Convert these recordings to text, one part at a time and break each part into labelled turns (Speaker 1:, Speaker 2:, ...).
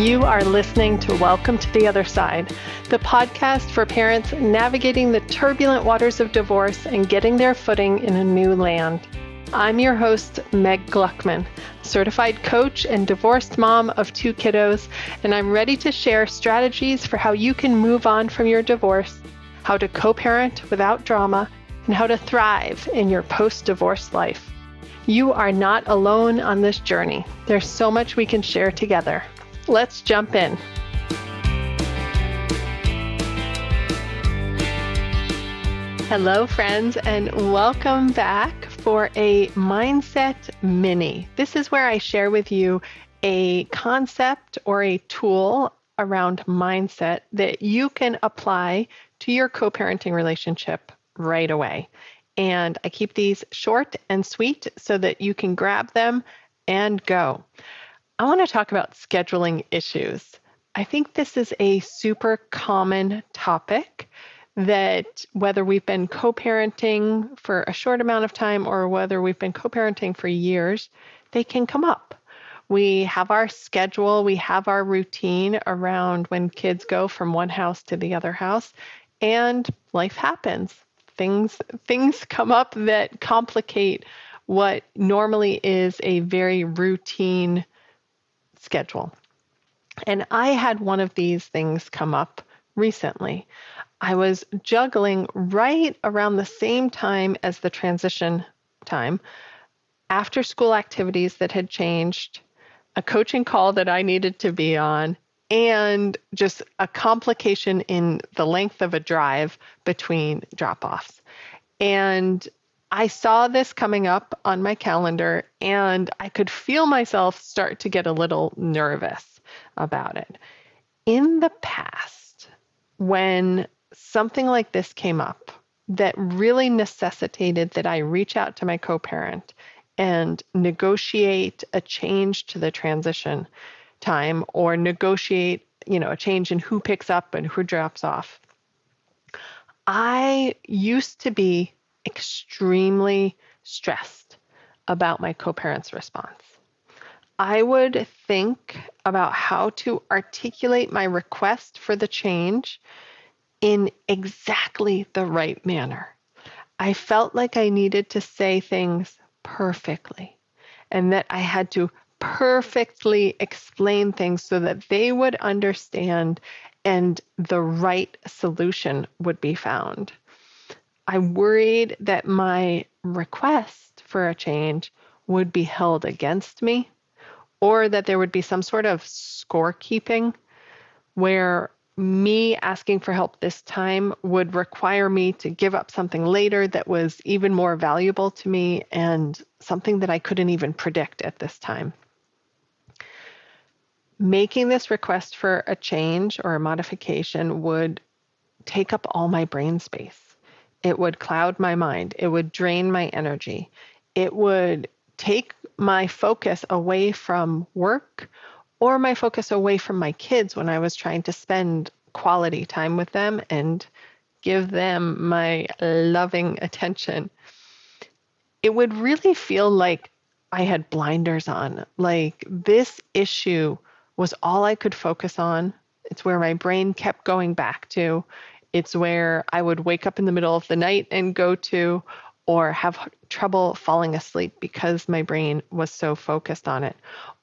Speaker 1: You are listening to Welcome to the Other Side, the podcast for parents navigating the turbulent waters of divorce and getting their footing in a new land. I'm your host, Meg Gluckman, certified coach and divorced mom of two kiddos, and I'm ready to share strategies for how you can move on from your divorce, how to co parent without drama, and how to thrive in your post divorce life. You are not alone on this journey. There's so much we can share together. Let's jump in. Hello, friends, and welcome back for a Mindset Mini. This is where I share with you a concept or a tool around mindset that you can apply to your co parenting relationship right away. And I keep these short and sweet so that you can grab them and go. I want to talk about scheduling issues. I think this is a super common topic that whether we've been co parenting for a short amount of time or whether we've been co parenting for years, they can come up. We have our schedule, we have our routine around when kids go from one house to the other house, and life happens things things come up that complicate what normally is a very routine schedule. And I had one of these things come up recently. I was juggling right around the same time as the transition time, after school activities that had changed, a coaching call that I needed to be on, and just a complication in the length of a drive between drop offs. And I saw this coming up on my calendar and I could feel myself start to get a little nervous about it. In the past, when something like this came up that really necessitated that I reach out to my co parent and negotiate a change to the transition time or negotiate, you know, a change in who picks up and who drops off. I used to be extremely stressed about my co parent's response. I would think about how to articulate my request for the change in exactly the right manner. I felt like I needed to say things perfectly and that I had to perfectly explain things so that they would understand and the right solution would be found. I worried that my request for a change would be held against me or that there would be some sort of scorekeeping where me asking for help this time would require me to give up something later that was even more valuable to me and something that I couldn't even predict at this time making this request for a change or a modification would take up all my brain space. It would cloud my mind. It would drain my energy. It would take my focus away from work or my focus away from my kids when I was trying to spend quality time with them and give them my loving attention. It would really feel like I had blinders on. Like this issue was all I could focus on. It's where my brain kept going back to. It's where I would wake up in the middle of the night and go to, or have trouble falling asleep because my brain was so focused on it.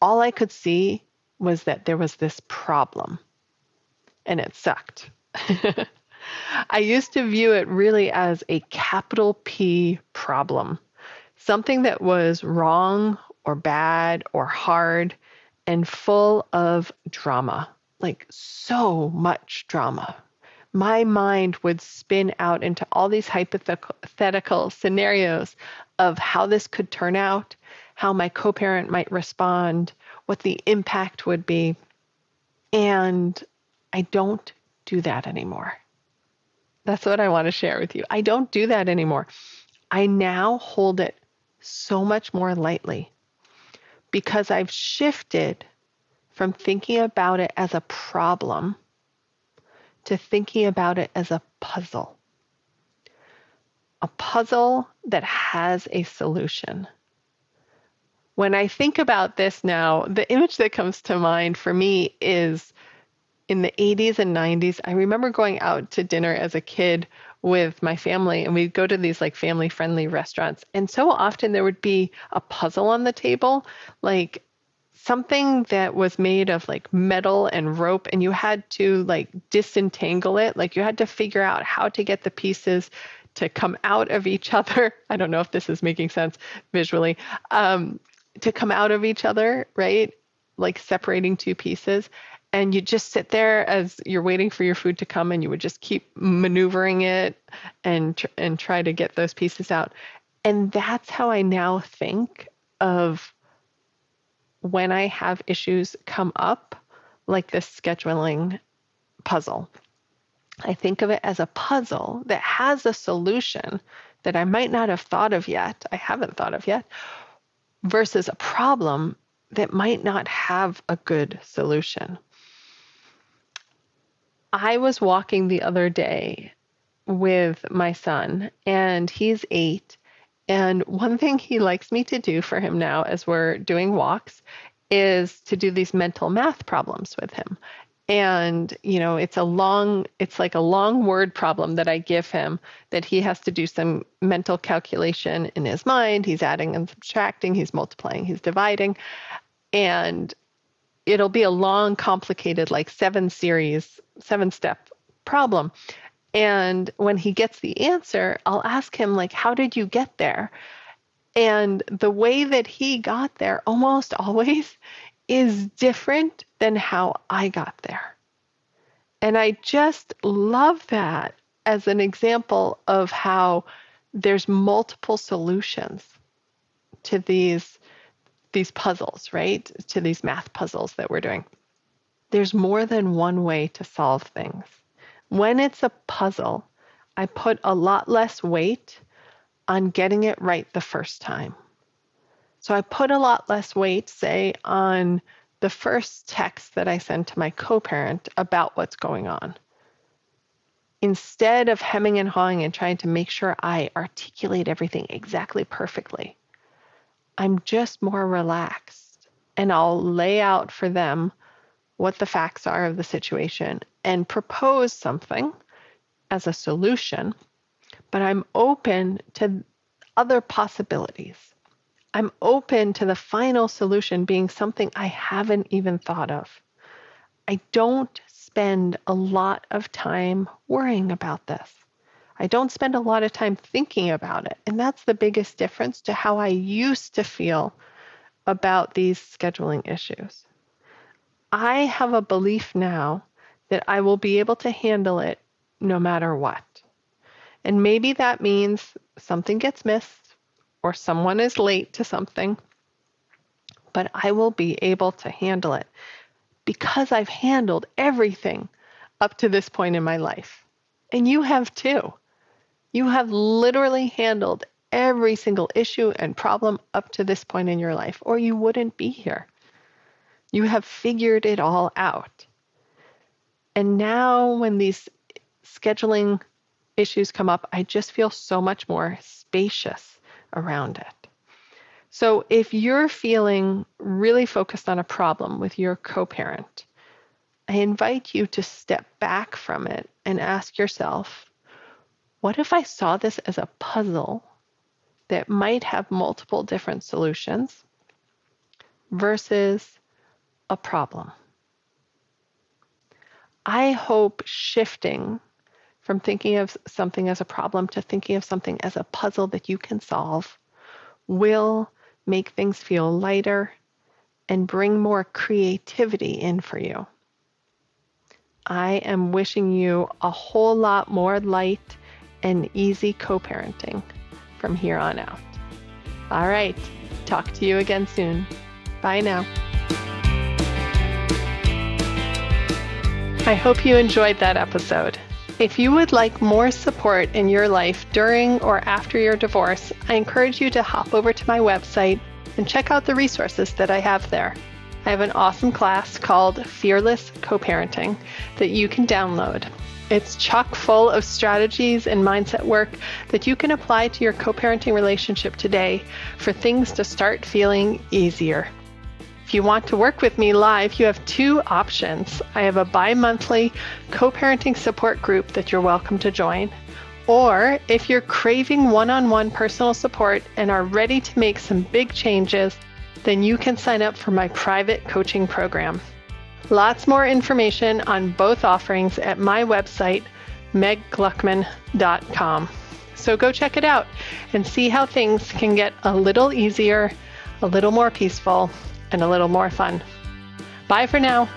Speaker 1: All I could see was that there was this problem, and it sucked. I used to view it really as a capital P problem, something that was wrong or bad or hard and full of drama, like so much drama. My mind would spin out into all these hypothetical scenarios of how this could turn out, how my co parent might respond, what the impact would be. And I don't do that anymore. That's what I want to share with you. I don't do that anymore. I now hold it so much more lightly because I've shifted from thinking about it as a problem to thinking about it as a puzzle. A puzzle that has a solution. when I think about this now, the image that comes to mind for me is in the 80s and 90s. I remember going out to dinner as a kid with my family, and we'd go to these like family friendly restaurants. And so often there would be a puzzle on the table, like something that was made of like metal and rope, and you had to like disentangle it. Like you had to figure out how to get the pieces to come out of each other. I don't know if this is making sense visually. Um, to come out of each other, right? Like separating two pieces. And you just sit there as you're waiting for your food to come, and you would just keep maneuvering it and and try to get those pieces out. And that's how I now think of when I have issues come up, like this scheduling puzzle. I think of it as a puzzle that has a solution that I might not have thought of yet, I haven't thought of yet, versus a problem that might not have a good solution. I was walking the other day with my son, and he's eight. And one thing he likes me to do for him now, as we're doing walks, is to do these mental math problems with him. And you know it's a long it's like a long word problem that i give him that he has to do some mental calculation in his mind. He's adding and subtracting. He's multiplying. He's dividing. And it'll be a long complicated like seven series seven step problem and when he gets the answer i'll ask him like how did you get there and the way that he got there almost always is different than how I got there. And I just love that as an example of how there's multiple solutions to these these puzzles, right? To these math puzzles that we're doing. There's more than one way to solve things. When it's a puzzle, I put a lot less weight on getting it right the first time. So I put a lot less weight, say, on the first text that I send to my co parent about what's going on. Instead of hemming and hawing and trying to make sure I articulate everything exactly perfectly, I'm just more relaxed and I'll lay out for them what the facts are of the situation and propose something as a solution, but I'm open to other possibilities. I'm open to the final solution being something I haven't even thought of. I don't spend a lot of time worrying about this. I don't spend a lot of time thinking about it. And that's the biggest difference to how I used to feel about these scheduling issues. I have a belief now that I will be able to handle it no matter what. And maybe that means something gets missed or someone is late to something, but I will be able to handle it because I've handled everything up to this point in my life. And you have too. You have literally handled every single issue and problem up to this point in your life, or you wouldn't be here. You have figured it all out. And now, when these scheduling issues come up, I just feel so much more spacious around it. So if you're feeling really focused on a problem with your co parent, I invite you to step back from it and ask yourself what if I saw this as a puzzle that might have multiple different solutions versus a problem? I hope shifting from thinking of something as a problem to thinking of something as a puzzle that you can solve will make things feel lighter and bring more creativity in for you. I am wishing you a whole lot more light and easy co parenting from here on out. All right, talk to you again soon. Bye now. I hope you enjoyed that episode. If you would like more support in your life during or after your divorce, I encourage you to hop over to my website and check out the resources that I have there. I have an awesome class called Fearless Co-Parenting that you can download. It's chock full of strategies and mindset work that you can apply to your co-parenting relationship today for things to start feeling easier. If you want to work with me live, you have two options. I have a bi monthly co parenting support group that you're welcome to join. Or if you're craving one on one personal support and are ready to make some big changes, then you can sign up for my private coaching program. Lots more information on both offerings at my website, meggluckman.com. So go check it out and see how things can get a little easier, a little more peaceful, and a little more fun. Bye for now.